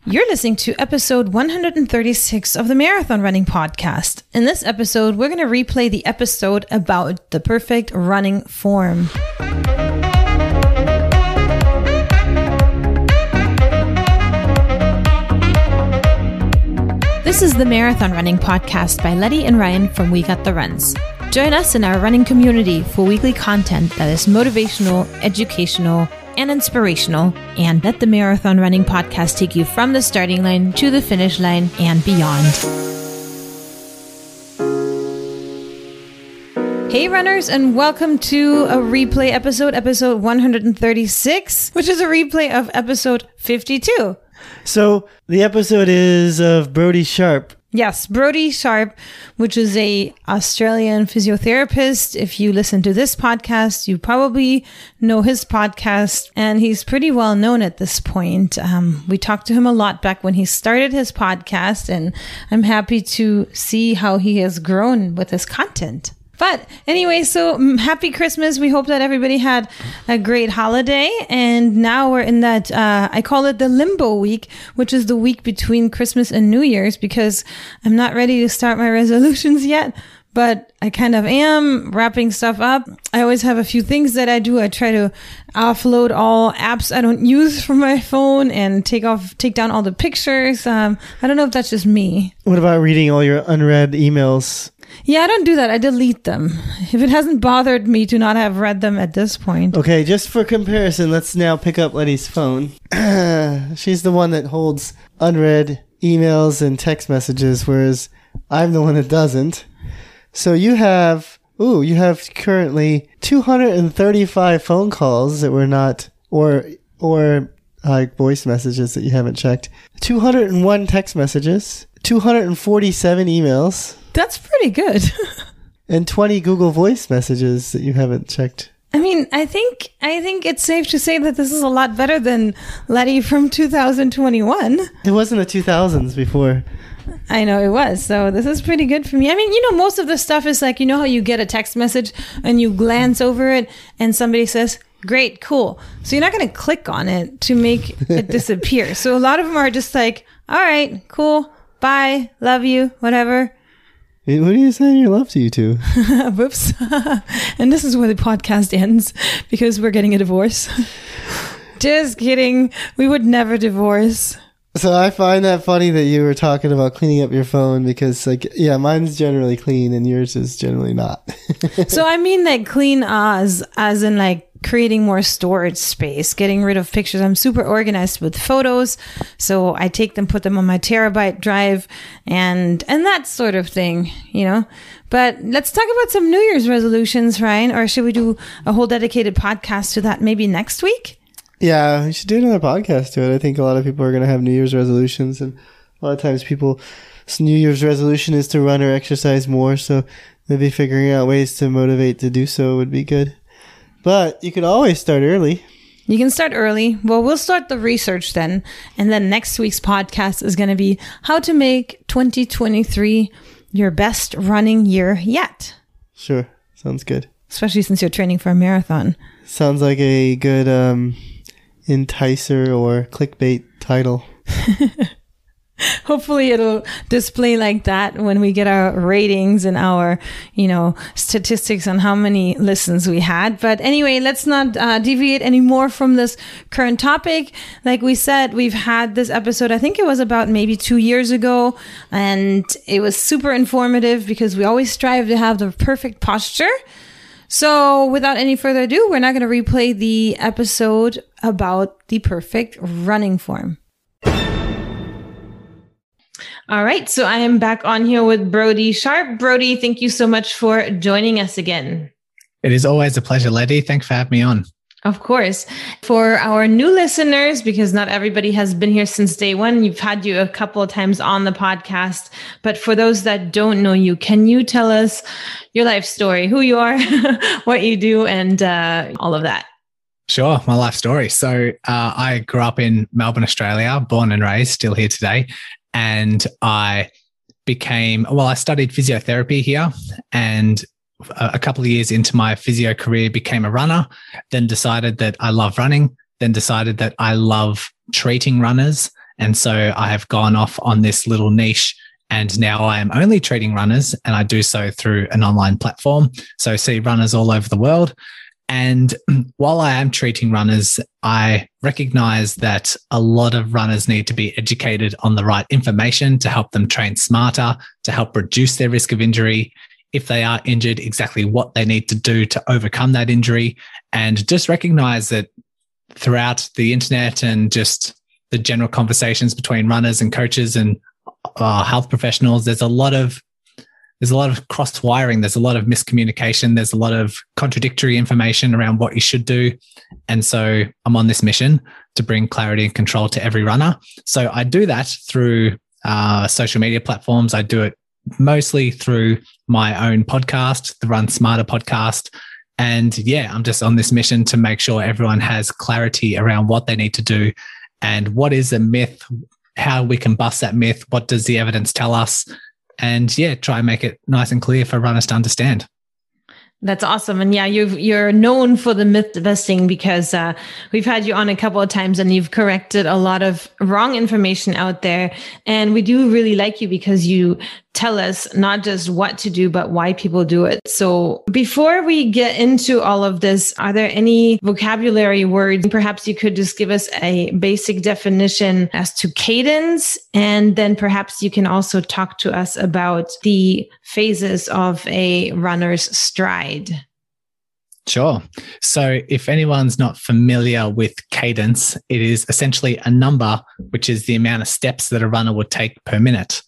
You're listening to episode 136 of the Marathon Running Podcast. In this episode, we're going to replay the episode about the perfect running form. This is the Marathon Running Podcast by Letty and Ryan from We Got the Runs. Join us in our running community for weekly content that is motivational, educational, and inspirational, and let the Marathon Running Podcast take you from the starting line to the finish line and beyond. Hey, runners, and welcome to a replay episode, episode 136, which is a replay of episode 52. So the episode is of Brodie Sharp. Yes, Brodie Sharp, which is a Australian physiotherapist. If you listen to this podcast, you probably know his podcast, and he's pretty well known at this point. Um, we talked to him a lot back when he started his podcast, and I'm happy to see how he has grown with his content. But anyway, so mm, happy Christmas. We hope that everybody had a great holiday. And now we're in that, uh, I call it the limbo week, which is the week between Christmas and New Year's because I'm not ready to start my resolutions yet. But I kind of am wrapping stuff up. I always have a few things that I do. I try to offload all apps I don't use from my phone and take off, take down all the pictures. Um, I don't know if that's just me. What about reading all your unread emails? Yeah, I don't do that. I delete them. If it hasn't bothered me to not have read them at this point. Okay, just for comparison, let's now pick up Letty's phone. She's the one that holds unread emails and text messages, whereas I'm the one that doesn't. So you have, ooh, you have currently 235 phone calls that were not, or, or like voice messages that you haven't checked, 201 text messages, 247 emails. That's pretty good. and 20 Google Voice messages that you haven't checked. I mean, I think I think it's safe to say that this is a lot better than Letty from 2021. It wasn't the 2000s before. I know it was. So this is pretty good for me. I mean, you know, most of the stuff is like, you know how you get a text message and you glance over it and somebody says, "Great, cool." So you're not going to click on it to make it disappear. so a lot of them are just like, "All right, cool. Bye. Love you. Whatever." What are you saying your love to you two? Whoops. and this is where the podcast ends because we're getting a divorce. Just kidding. We would never divorce. So I find that funny that you were talking about cleaning up your phone because like yeah, mine's generally clean and yours is generally not. so I mean like clean as as in like creating more storage space, getting rid of pictures. I'm super organized with photos. So I take them, put them on my terabyte drive and, and that sort of thing, you know. But let's talk about some New Year's resolutions, Ryan, or should we do a whole dedicated podcast to that maybe next week? Yeah, we should do another podcast to it. I think a lot of people are going to have New Year's resolutions and a lot of times people New Year's resolution is to run or exercise more. So maybe figuring out ways to motivate to do so would be good. But you could always start early. You can start early. Well, we'll start the research then. And then next week's podcast is going to be how to make 2023 your best running year yet. Sure. Sounds good. Especially since you're training for a marathon. Sounds like a good um, enticer or clickbait title. hopefully it'll display like that when we get our ratings and our you know statistics on how many listens we had. But anyway let's not uh, deviate anymore from this current topic. Like we said we've had this episode i think it was about maybe two years ago and it was super informative because we always strive to have the perfect posture. So, without any further ado, we're not going to replay the episode about the perfect running form. All right. So I am back on here with Brodie Sharp. Brodie, thank you so much for joining us again. It is always a pleasure, Letty. Thanks for having me on. Of course. For our new listeners, because not everybody has been here since day one, you've had you a couple of times on the podcast. But for those that don't know you, can you tell us your life story, who you are, what you do, and uh, all of that? Sure, my life story. So uh, I grew up in Melbourne, Australia, born and raised, still here today. And I became, well, I studied physiotherapy here and a couple of years into my physio career, became a runner, then decided that I love running, then decided that I love treating runners. And so I have gone off on this little niche. And now I am only treating runners, and I do so through an online platform. So I see runners all over the world. And while I am treating runners, I recognize that a lot of runners need to be educated on the right information to help them train smarter, to help reduce their risk of injury, if they are injured, exactly what they need to do to overcome that injury. And just recognize that throughout the internet and just the general conversations between runners and coaches and uh, health professionals, there's a lot of there's a lot of cross wiring. There's a lot of miscommunication. There's a lot of contradictory information around what you should do. And so I'm on this mission to bring clarity and control to every runner. So I do that through uh, social media platforms. I do it mostly through my own podcast, the Run Smarter podcast. And yeah, I'm just on this mission to make sure everyone has clarity around what they need to do and what is a myth, how we can bust that myth, what does the evidence tell us? And yeah, try and make it nice and clear for runners to understand. That's awesome. And yeah, you you're known for the myth busting because uh, we've had you on a couple of times and you've corrected a lot of wrong information out there. And we do really like you because you tell us not just what to do, but why people do it. So before we get into all of this, are there any vocabulary words? Perhaps you could just give us a basic definition as to cadence. And then perhaps you can also talk to us about the phases of a runner's stride. Sure. So, if anyone's not familiar with cadence, it is essentially a number, which is the amount of steps that a runner would take per minute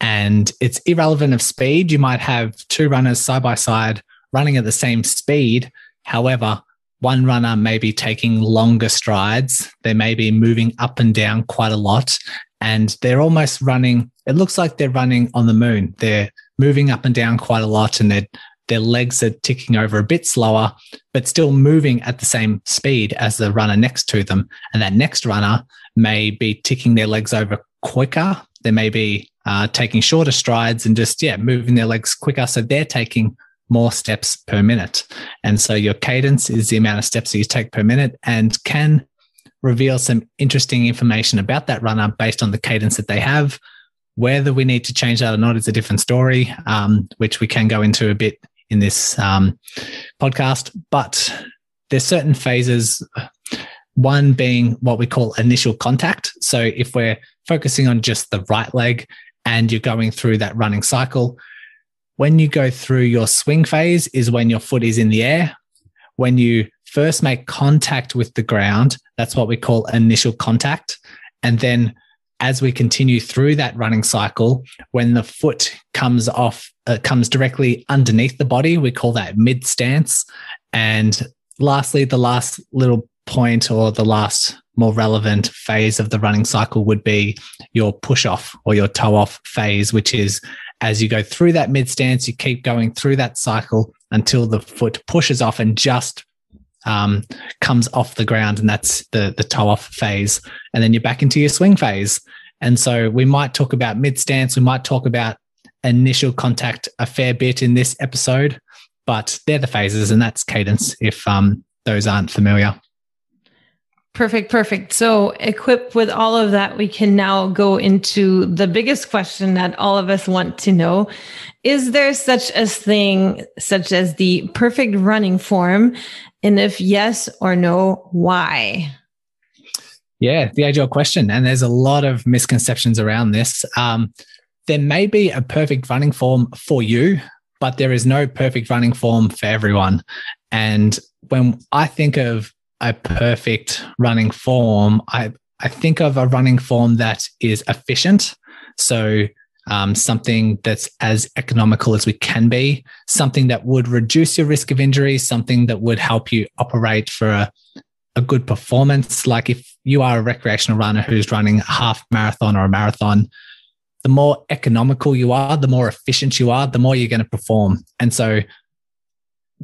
and it's irrelevant of speed. You might have two runners side by side running at the same speed. However, one runner may be taking longer strides. They may be moving up and down quite a lot. And they're almost running, it looks like they're running on the moon. They're moving up and down quite a lot and their their legs are ticking over a bit slower, but still moving at the same speed as the runner next to them. And that next runner may be ticking their legs over quicker. They may be uh, taking shorter strides and just, yeah, moving their legs quicker. So they're taking more steps per minute. And so your cadence is the amount of steps that you take per minute and can reveal some interesting information about that runner based on the cadence that they have. Whether we need to change that or not is a different story, um, which we can go into a bit in this um, podcast. But there's certain phases, one being what we call initial contact. So if we're focusing on just the right leg, and you're going through that running cycle. When you go through your swing phase is when your foot is in the air. When you first make contact with the ground, that's what we call initial contact. And then as we continue through that running cycle, when the foot comes off, uh, comes directly underneath the body, we call that mid stance. And lastly, the last little point or the last more relevant phase of the running cycle would be your push off or your toe off phase, which is as you go through that mid stance, you keep going through that cycle until the foot pushes off and just um, comes off the ground. And that's the, the toe off phase. And then you're back into your swing phase. And so we might talk about mid stance. We might talk about initial contact a fair bit in this episode, but they're the phases and that's cadence if um, those aren't familiar. Perfect, perfect. So, equipped with all of that, we can now go into the biggest question that all of us want to know. Is there such a thing, such as the perfect running form? And if yes or no, why? Yeah, the age old question. And there's a lot of misconceptions around this. Um, there may be a perfect running form for you, but there is no perfect running form for everyone. And when I think of a perfect running form, I, I think of a running form that is efficient. So um, something that's as economical as we can be, something that would reduce your risk of injury, something that would help you operate for a, a good performance. Like if you are a recreational runner who's running a half marathon or a marathon, the more economical you are, the more efficient you are, the more you're going to perform. And so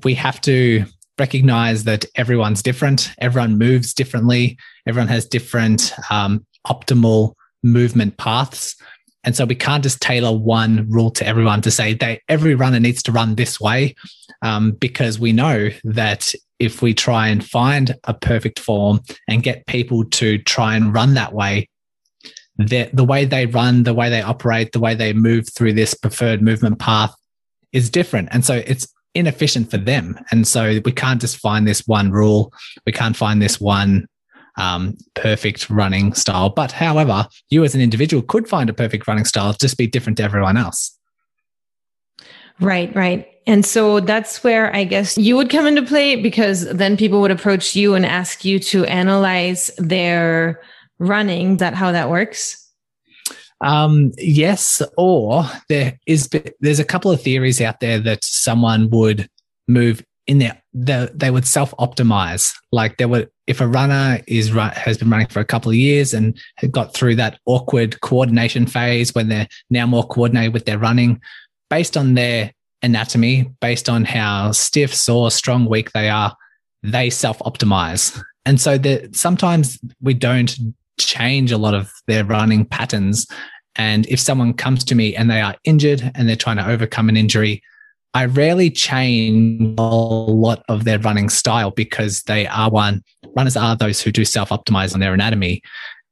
we have to recognize that everyone's different, everyone moves differently, everyone has different um, optimal movement paths. And so we can't just tailor one rule to everyone to say that every runner needs to run this way, um, because we know that if we try and find a perfect form and get people to try and run that way, the, the way they run, the way they operate, the way they move through this preferred movement path is different. And so it's inefficient for them. And so we can't just find this one rule. We can't find this one um, perfect running style. But however, you as an individual could find a perfect running style, just be different to everyone else. Right, right. And so that's where I guess you would come into play because then people would approach you and ask you to analyze their running. Is that how that works? Um, yes, or there is there's a couple of theories out there that someone would move in there. The, they would self optimize. Like there would, if a runner is has been running for a couple of years and got through that awkward coordination phase when they're now more coordinated with their running, based on their anatomy, based on how stiff, sore, strong, weak they are, they self optimize. And so that sometimes we don't change a lot of their running patterns. And if someone comes to me and they are injured and they're trying to overcome an injury, I rarely change a lot of their running style because they are one runners are those who do self optimize on their anatomy.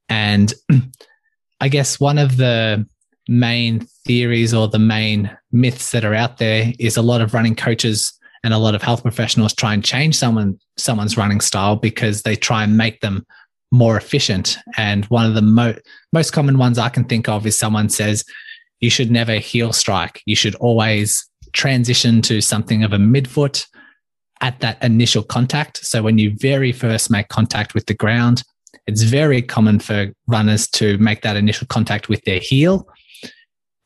And I guess one of the main theories or the main myths that are out there is a lot of running coaches and a lot of health professionals try and change someone someone's running style because they try and make them more efficient. And one of the mo- most common ones I can think of is someone says, you should never heel strike. You should always transition to something of a midfoot at that initial contact. So when you very first make contact with the ground, it's very common for runners to make that initial contact with their heel.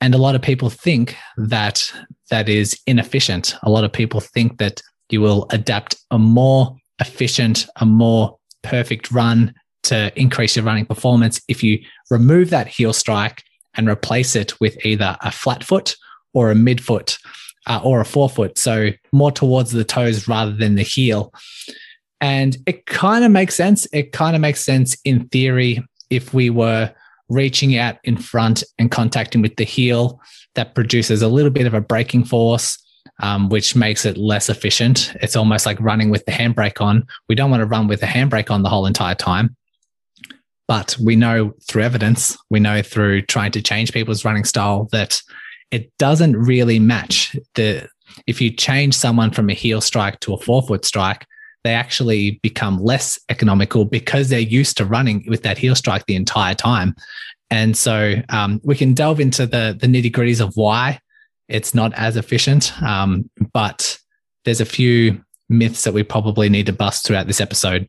And a lot of people think that that is inefficient. A lot of people think that you will adapt a more efficient, a more perfect run to increase your running performance if you remove that heel strike and replace it with either a flat foot or a midfoot uh, or a forefoot. So more towards the toes rather than the heel. And it kind of makes sense. It kind of makes sense in theory if we were reaching out in front and contacting with the heel, that produces a little bit of a braking force. Um, which makes it less efficient. It's almost like running with the handbrake on. We don't want to run with the handbrake on the whole entire time. But we know through evidence, we know through trying to change people's running style that it doesn't really match the if you change someone from a heel strike to a forefoot strike, they actually become less economical because they're used to running with that heel strike the entire time. And so um, we can delve into the the nitty gritties of why it's not as efficient. Um, but there's a few myths that we probably need to bust throughout this episode.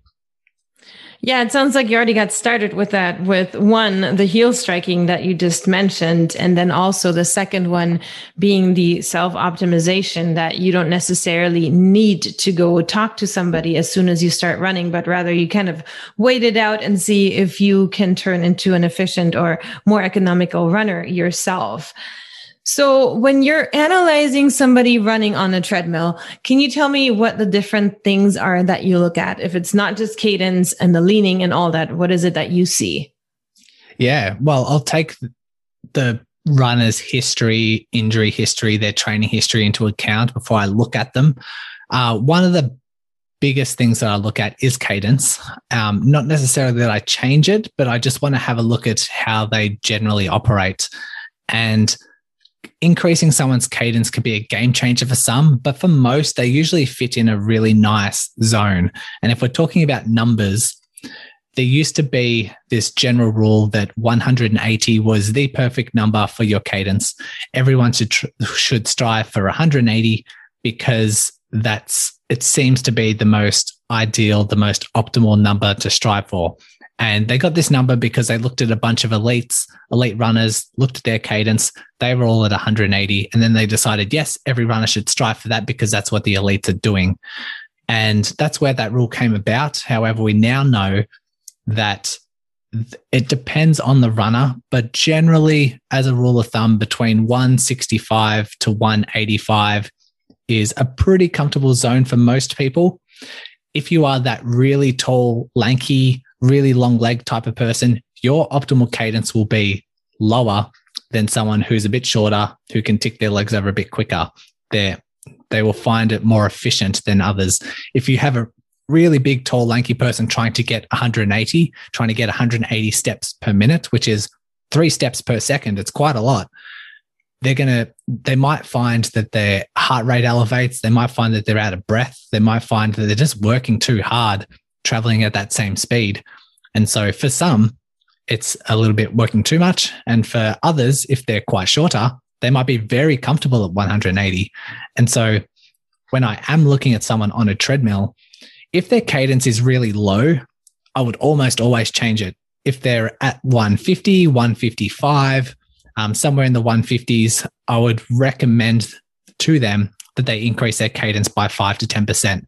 Yeah, it sounds like you already got started with that, with one, the heel striking that you just mentioned. And then also the second one being the self optimization that you don't necessarily need to go talk to somebody as soon as you start running, but rather you kind of wait it out and see if you can turn into an efficient or more economical runner yourself. So when you're analyzing somebody running on a treadmill, can you tell me what the different things are that you look at? If it's not just cadence and the leaning and all that, what is it that you see? Yeah, well, I'll take the runner's history, injury history, their training history into account before I look at them. Uh, one of the biggest things that I look at is cadence. Um, not necessarily that I change it, but I just want to have a look at how they generally operate. And increasing someone's cadence could be a game changer for some, but for most, they usually fit in a really nice zone. And if we're talking about numbers, there used to be this general rule that 180 was the perfect number for your cadence. Everyone should tr- should strive for 180 because that's it seems to be the most ideal, the most optimal number to strive for. And they got this number because they looked at a bunch of elites, elite runners, looked at their cadence. They were all at 180. And then they decided, yes, every runner should strive for that because that's what the elites are doing. And that's where that rule came about. However, we now know that it depends on the runner, but generally, as a rule of thumb, between 165 to 185 is a pretty comfortable zone for most people. If you are that really tall, lanky, really long leg type of person, your optimal cadence will be lower than someone who's a bit shorter, who can tick their legs over a bit quicker. They they will find it more efficient than others. If you have a really big, tall, lanky person trying to get 180, trying to get 180 steps per minute, which is three steps per second, it's quite a lot. They're going to, they might find that their heart rate elevates. They might find that they're out of breath. They might find that they're just working too hard traveling at that same speed. And so for some, it's a little bit working too much. And for others, if they're quite shorter, they might be very comfortable at 180. And so when I am looking at someone on a treadmill, if their cadence is really low, I would almost always change it. If they're at 150, 155, um, somewhere in the 150s, I would recommend to them that they increase their cadence by 5 to 10%.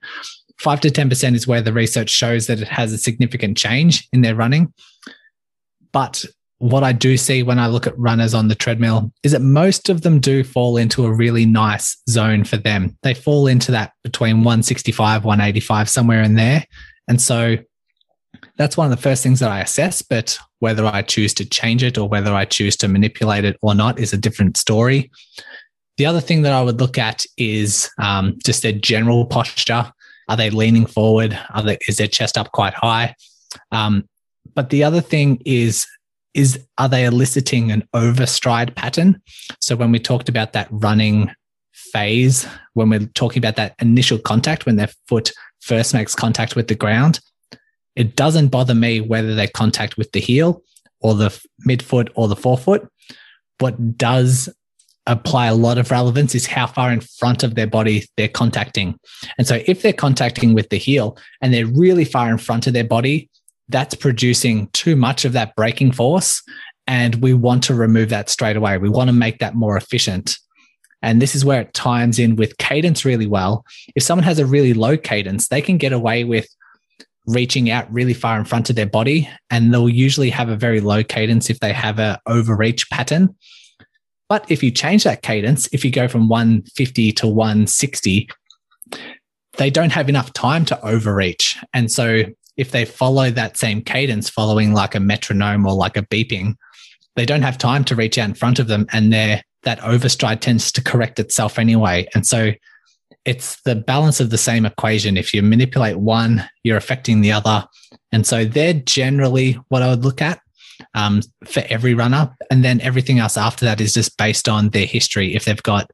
5 to 10% is where the research shows that it has a significant change in their running. But what I do see when I look at runners on the treadmill is that most of them do fall into a really nice zone for them. They fall into that between 165, 185, somewhere in there. And so that's one of the first things that I assess. But whether I choose to change it or whether I choose to manipulate it or not is a different story. The other thing that I would look at is um, just their general posture. Are they leaning forward? Are they, is their chest up quite high? Um, but the other thing is is are they eliciting an overstride pattern? So when we talked about that running phase, when we're talking about that initial contact, when their foot first makes contact with the ground, it doesn't bother me whether they contact with the heel or the midfoot or the forefoot. What does apply a lot of relevance is how far in front of their body they're contacting. And so if they're contacting with the heel and they're really far in front of their body, that's producing too much of that braking force. And we want to remove that straight away. We want to make that more efficient. And this is where it times in with cadence really well. If someone has a really low cadence, they can get away with reaching out really far in front of their body and they'll usually have a very low cadence if they have a overreach pattern but if you change that cadence if you go from 150 to 160 they don't have enough time to overreach and so if they follow that same cadence, following like a metronome or like a beeping, they don't have time to reach out in front of them, and their that overstride tends to correct itself anyway. And so it's the balance of the same equation. If you manipulate one, you're affecting the other. And so they're generally what I would look at um, for every runner. And then everything else after that is just based on their history. If they've got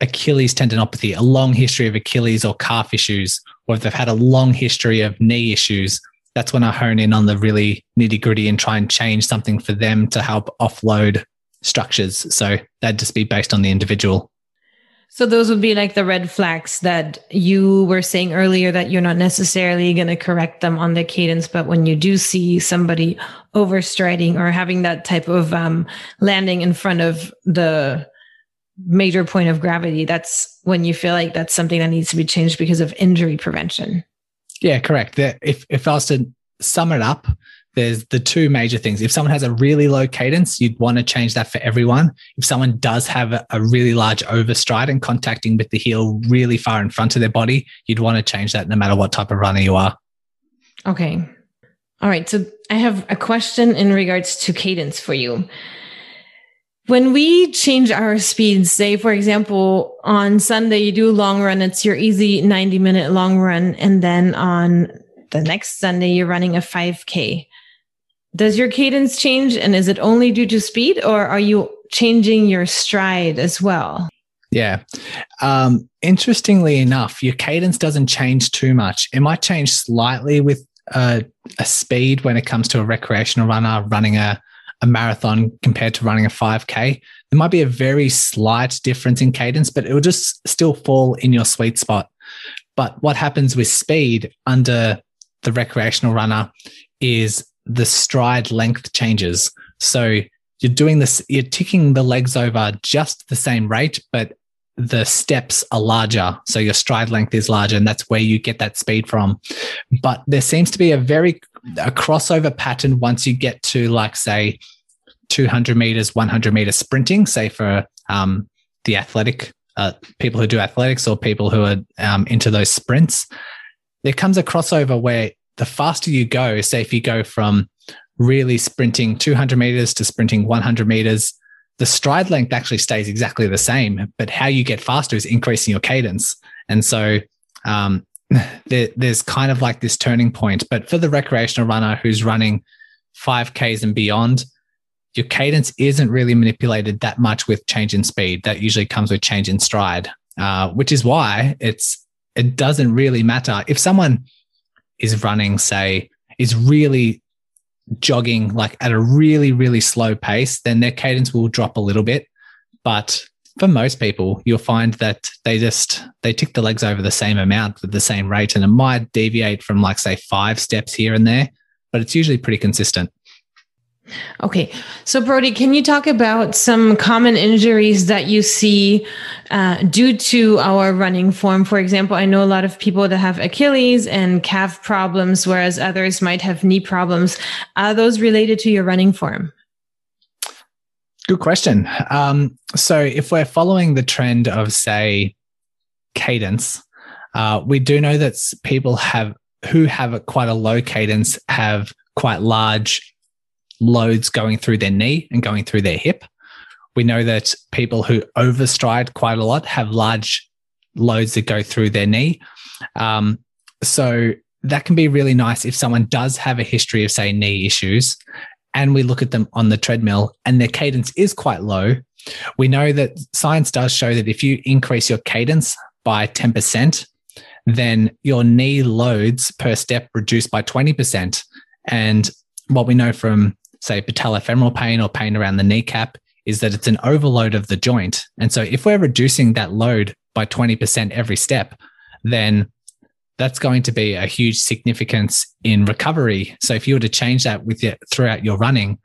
Achilles tendinopathy, a long history of Achilles or calf issues, or if they've had a long history of knee issues, that's when I hone in on the really nitty gritty and try and change something for them to help offload structures. So that'd just be based on the individual. So those would be like the red flags that you were saying earlier that you're not necessarily going to correct them on the cadence, but when you do see somebody overstriding or having that type of um, landing in front of the major point of gravity, that's when you feel like that's something that needs to be changed because of injury prevention. Yeah, correct. If if I was to sum it up, there's the two major things. If someone has a really low cadence, you'd want to change that for everyone. If someone does have a, really large overstride and contacting with the heel really far in front of their body, you'd want to change that no matter what type of runner you are. Okay. All right. So I have a question in regards to cadence for you. When we change our speeds, say, for example, on Sunday, you do a long run, it's your easy 90 minute long run. And then on the next Sunday, you're running a 5K. Does your cadence change? And is it only due to speed or are you changing your stride as well? Yeah. Um, interestingly enough, your cadence doesn't change too much. It might change slightly with uh, a speed when it comes to a recreational runner running a a marathon compared to running a 5K, there might be a very slight difference in cadence, but it will just still fall in your sweet spot. But what happens with speed under the recreational runner is the stride length changes. So you're doing this, you're ticking the legs over just the same rate, but the steps are larger. So your stride length is larger, and that's where you get that speed from. But there seems to be a very a crossover pattern once you get to like say 200 meters, 100 meters sprinting, say for um, the athletic uh, people who do athletics or people who are um, into those sprints. There comes a crossover where the faster you go, say if you go from really sprinting 200 meters to sprinting 100 meters, the stride length actually stays exactly the same, but how you get faster is increasing your cadence. And so um, there, there's kind of like this turning point. But for the recreational runner who's running 5Ks and beyond, your cadence isn't really manipulated that much with change in speed. That usually comes with change in stride, uh, which is why it's it doesn't really matter if someone is running, say, is really jogging like at a really, really slow pace, then their cadence will drop a little bit. But for most people, you'll find that they just they tick the legs over the same amount with the same rate, and it might deviate from like say five steps here and there, but it's usually pretty consistent. Okay. So, Brodie, can you talk about some common injuries that you see uh, due to our running form? For example, I know a lot of people that have Achilles and calf problems, whereas others might have knee problems. Are those related to your running form? Good question. Um, so, if we're following the trend of, say, cadence, uh, we do know that people have who have a, quite a low cadence have quite large loads going through their knee and going through their hip. We know that people who overstride quite a lot have large loads that go through their knee. Um, so that can be really nice if someone does have a history of, say, knee issues, and we look at them on the treadmill and their cadence is quite low. We know that science does show that if you increase your cadence by 10%, then your knee loads per step reduce by 20%. And what we know from say patellofemoral pain or pain around the kneecap is that it's an overload of the joint. And so if we're reducing that load by 20% every step, then that's going to be a huge significance in recovery. So if you were to change that with throughout your running,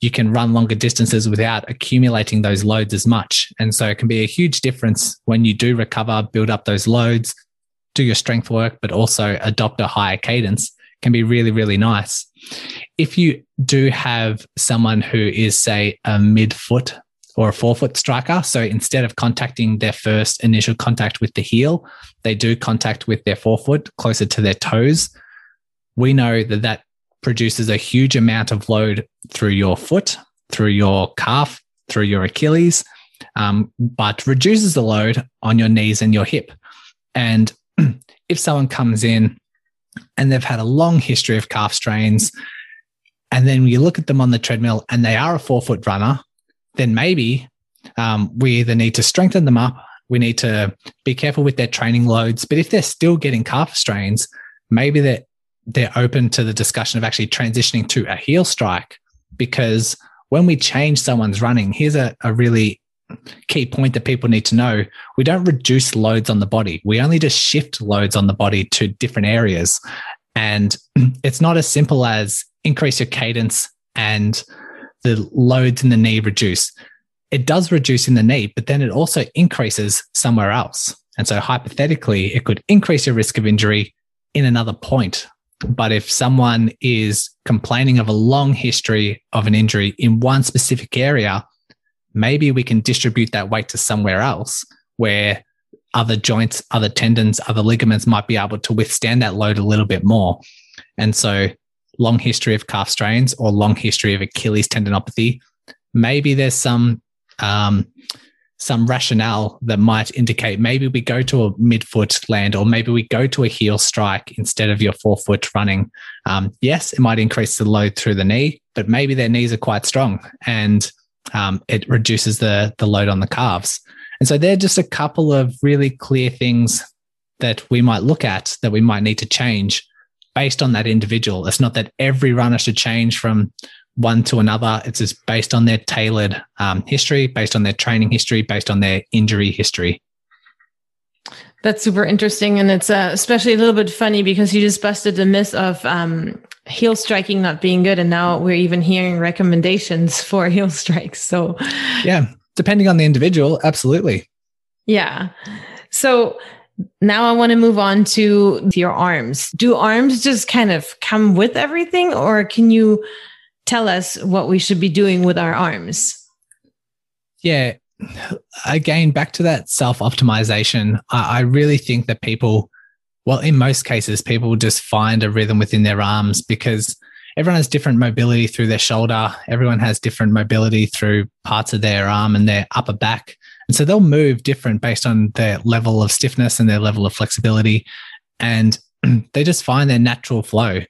you can run longer distances without accumulating those loads as much. And so it can be a huge difference when you do recover, build up those loads, do your strength work, but also adopt a higher cadence can be really, really nice if you do have someone who is, say, a midfoot or a forefoot striker, so instead of contacting their first initial contact with the heel, they do contact with their forefoot closer to their toes. We know that that produces a huge amount of load through your foot, through your calf, through your Achilles, um, but reduces the load on your knees and your hip. And if someone comes in and they've had a long history of calf strains, and then you look at them on the treadmill and they are a forefoot runner, then maybe um, we either need to strengthen them up, we need to be careful with their training loads. But if they're still getting calf strains, maybe they're, they're open to the discussion of actually transitioning to a heel strike. Because when we change someone's running, here's a, a really key point that people need to know we don't reduce loads on the body we only just shift loads on the body to different areas and it's not as simple as increase your cadence and the loads in the knee reduce. It does reduce in the knee, but then it also increases somewhere else. And so hypothetically, it could increase your risk of injury in another point. But if someone is complaining of a long history of an injury in one specific area, maybe we can distribute that weight to somewhere else where other joints, other tendons, other ligaments might be able to withstand that load a little bit more. And so long history of calf strains or long history of Achilles tendinopathy, maybe there's some um, some rationale that might indicate maybe we go to a midfoot land or maybe we go to a heel strike instead of your forefoot running. Um, yes, it might increase the load through the knee, but maybe their knees are quite strong and um, it reduces the the load on the calves. And so they're just a couple of really clear things that we might look at that we might need to change based on that individual. It's not that every runner should change from one to another. It's just based on their tailored um, history, based on their training history, based on their injury history. That's super interesting. And it's uh, especially a little bit funny because you just busted the myth of um, heel striking not being good and now we're even hearing recommendations for heel strikes so yeah depending on the individual absolutely yeah so now I want to move on to your arms. Do arms just kind of come with everything, or can you tell us what we should be doing with our arms? Yeah. Again, back to that self optimization, I, I really think that people well, in most cases, people just find a rhythm within their arms because everyone has different mobility through their shoulder. Everyone has different mobility through parts of their arm and their upper back. And so they'll move different based on their level of stiffness and their level of flexibility. And they just find their natural flow.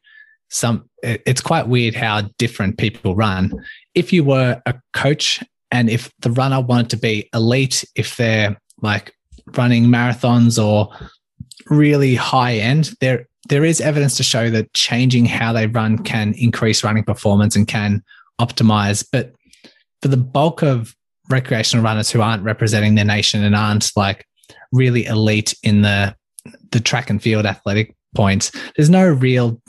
Some it's quite weird how different people run. If you were a coach and if the runner wanted to be elite, if they're like running marathons or really high end, there there is evidence to show that changing how they run can increase running performance and can optimize. But for the bulk of recreational runners who aren't representing their nation and aren't like really elite in the the track and field athletic points, there's no real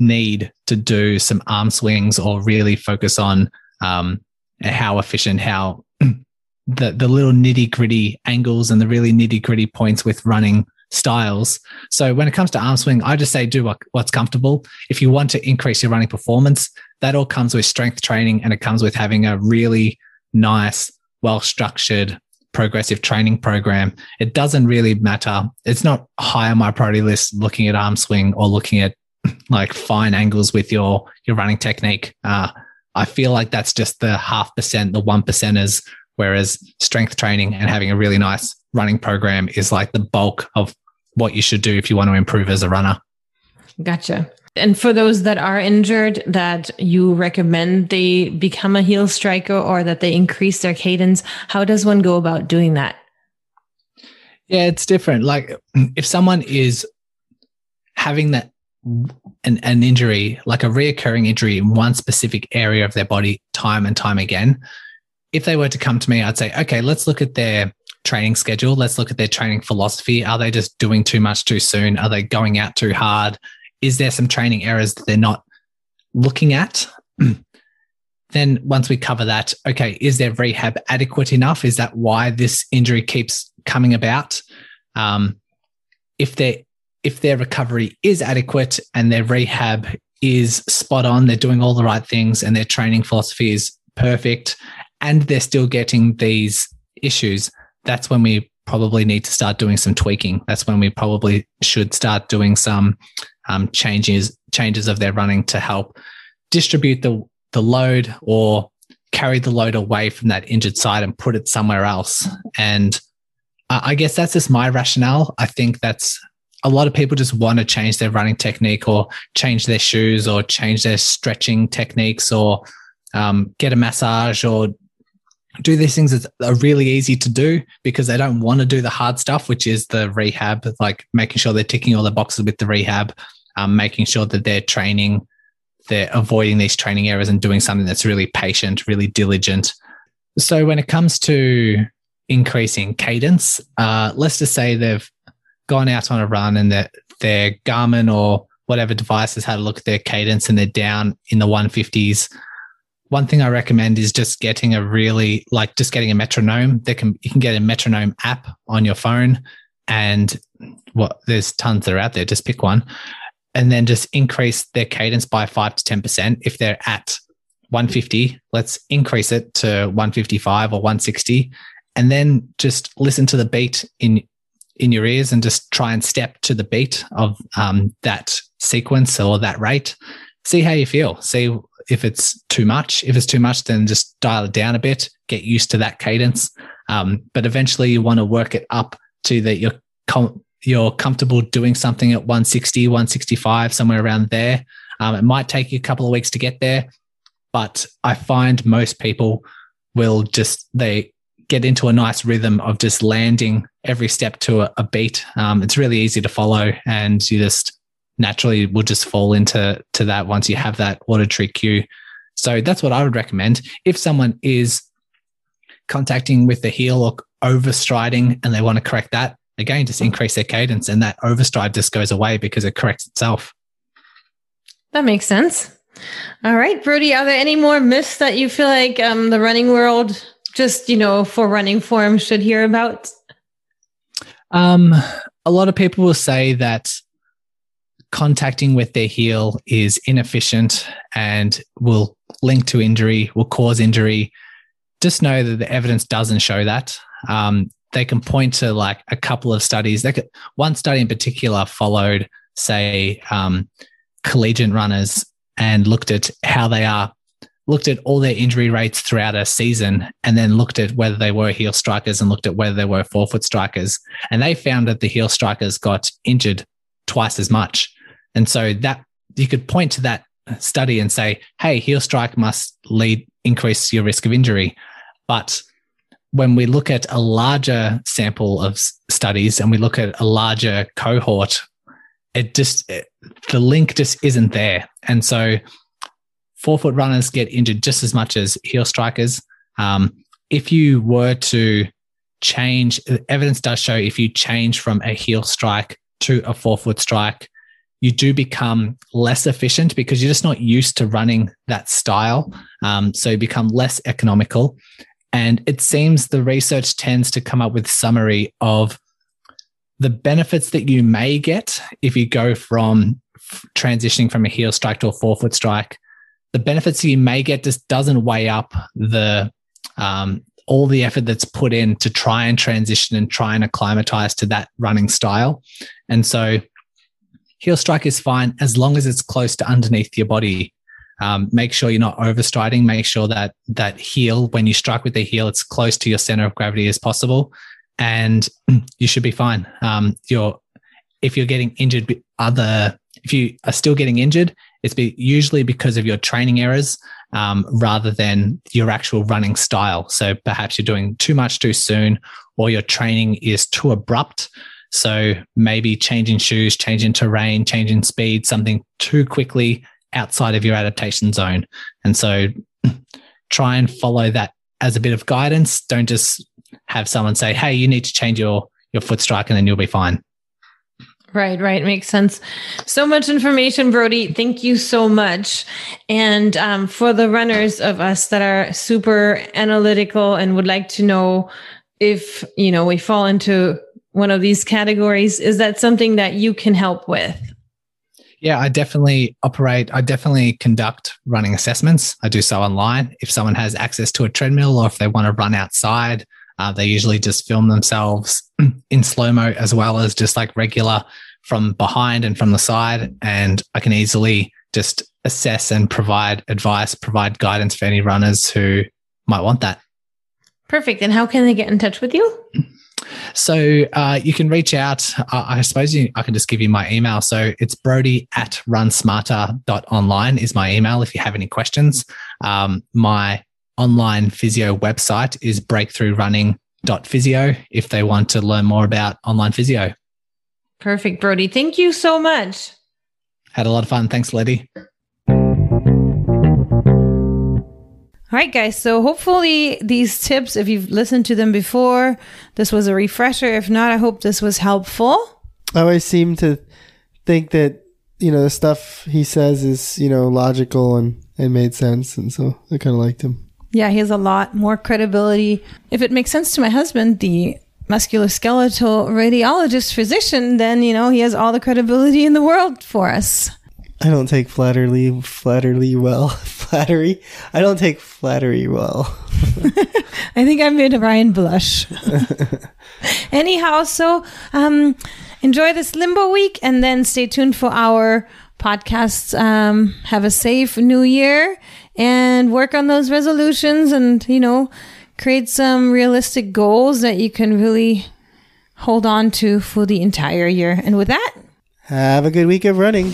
need to do some arm swings or really focus on um, how efficient, how the the little nitty gritty angles and the really nitty gritty points with running styles. So when it comes to arm swing, I just say do what, what's comfortable. If you want to increase your running performance, that all comes with strength training and it comes with having a really nice, well structured, progressive training program. It doesn't really matter. It's not high on my priority list looking at arm swing or looking at like fine angles with your your running technique. Uh, I feel like that's just the half percent, the one percenters, whereas strength training and having a really nice running program is like the bulk of what you should do if you want to improve as a runner. Gotcha. And for those that are injured, that you recommend they become a heel striker or that they increase their cadence, how does one go about doing that? Yeah, it's different. Like if someone is having that an, an injury, like a reoccurring injury in one specific area of their body time and time again, if they were to come to me, I'd say, okay, let's look at their training schedule. Let's look at their training philosophy. Are they just doing too much too soon? Are they going out too hard? Is there some training errors that they're not looking at? then once we cover that, okay, is their rehab adequate enough? Is that why this injury keeps coming about? Um, if their if their recovery is adequate and their rehab is spot on, they're doing all the right things, and their training philosophy is perfect, and they're still getting these issues, that's when we probably need to start doing some tweaking. That's when we probably should start doing some um, changes changes of their running to help distribute the the load or carry the load away from that injured side and put it somewhere else. And I guess that's just my rationale. I think that's a lot of people just want to change their running technique or change their shoes or change their stretching techniques or um, get a massage or do these things that are really easy to do because they don't want to do the hard stuff, which is the rehab, like making sure they're ticking all the boxes with the rehab, um, making sure that they're training, they're avoiding these training errors and doing something that's really patient, really diligent. So when it comes to increasing cadence, uh, let's just say they've gone out on a run and their their Garmin or whatever device has had a look at their cadence and they're down in the 150s one thing I recommend is just getting a really like just getting a metronome. There can you can get a metronome app on your phone, and what well, there's tons that are out there. Just pick one, and then just increase their cadence by five to ten percent. If they're at 150, let's increase it to 155 or 160, and then just listen to the beat in in your ears and just try and step to the beat of um, that sequence or that rate. See how you feel. See if it's too much. If it's too much, then just dial it down a bit, get used to that cadence. Um, but eventually, you want to work it up to that you're com- you're comfortable doing something at 160, 165, somewhere around there. Um, it might take you a couple of weeks to get there, but I find most people will just they get into a nice rhythm of just landing every step to a, a beat. Um, it's really easy to follow, and you just naturally will just fall into to that once you have that auditory cue. So that's what I would recommend. If someone is contacting with the heel or overstriding and they want to correct that, again, just increase their cadence and that overstride just goes away because it corrects itself. That makes sense. All right, Brodie, are there any more myths that you feel like um, the running world, just, you know, for running form should hear about? Um, a lot of people will say that contacting with their heel is inefficient and will link to injury, will cause injury. Just know that the evidence doesn't show that. Um, they can point to like a couple of studies. They could, one study in particular followed, say, um, collegiate runners and looked at how they are, looked at all their injury rates throughout a season, and then looked at whether they were heel strikers and looked at whether they were forefoot strikers. And they found that the heel strikers got injured twice as much. And so that you could point to that study and say, hey, heel strike must lead increase your risk of injury. But when we look at a larger sample of studies and we look at a larger cohort, it just it, the link just isn't there. And so forefoot runners get injured just as much as heel strikers. Um, if you were to change, evidence does show if you change from a heel strike to a forefoot strike, you do become less efficient because you're just not used to running that style. Um, so you become less economical. And it seems the research tends to come up with summary of the benefits that you may get if you go from transitioning from a heel strike to a forefoot strike. The benefits you may get just doesn't weigh up the um, all the effort that's put in to try and transition and try and acclimatize to that running style. And so heel strike is fine as long as it's close to underneath your body. Um, make sure you're not overstriding. Make sure that that heel, when you strike with the heel, it's close to your center of gravity as possible, and you should be fine. Um, you're if you're getting injured, other if you are still getting injured, it's be, usually because of your training errors um, rather than your actual running style. So perhaps you're doing too much too soon, or your training is too abrupt. So maybe changing shoes, changing terrain, changing speed, something too quickly outside of your adaptation zone. And so try and follow that as a bit of guidance. Don't just have someone say, Hey, you need to change your, your foot strike and then you'll be fine. Right, right. Makes sense. So much information, Brodie. Thank you so much. And um, for the runners of us that are super analytical and would like to know if, you know, we fall into one of these categories, is that something that you can help with? Yeah, I definitely operate, I definitely conduct running assessments. I do so online. If someone has access to a treadmill or if they want to run outside, uh, they usually just film themselves in slow mo as well as just like regular from behind and from the side. And I can easily just assess and provide advice, provide guidance for any runners who might want that. Perfect. And how can they get in touch with you? So uh, you can reach out. Uh, I suppose you, I can just give you my email. So it's brodie at runsmarter.online is my email if you have any questions. Um, my online physio website is breakthroughrunning.physio if they want to learn more about online physio. Perfect, Brodie. Thank you so much. Had a lot of fun. Thanks, Letty. All right, guys. So hopefully these tips, if you've listened to them before, this was a refresher. If not, I hope this was helpful. I always seem to think that, you know, the stuff he says is, you know, logical and, and made sense. And so I kind of liked him. Yeah, he has a lot more credibility. If it makes sense to my husband, the musculoskeletal radiologist physician, then, you know, he has all the credibility in the world for us. I don't take flattery, flattery well. flattery. I don't take flattery well. I think I made Ryan blush. Anyhow, so um, enjoy this limbo week and then stay tuned for our podcasts. Um, have a safe new year and work on those resolutions and, you know, create some realistic goals that you can really hold on to for the entire year. And with that, have a good week of running.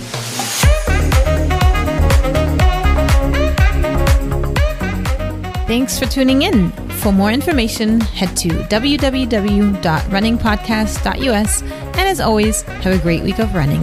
Thanks for tuning in. For more information, head to www.runningpodcast.us. And as always, have a great week of running.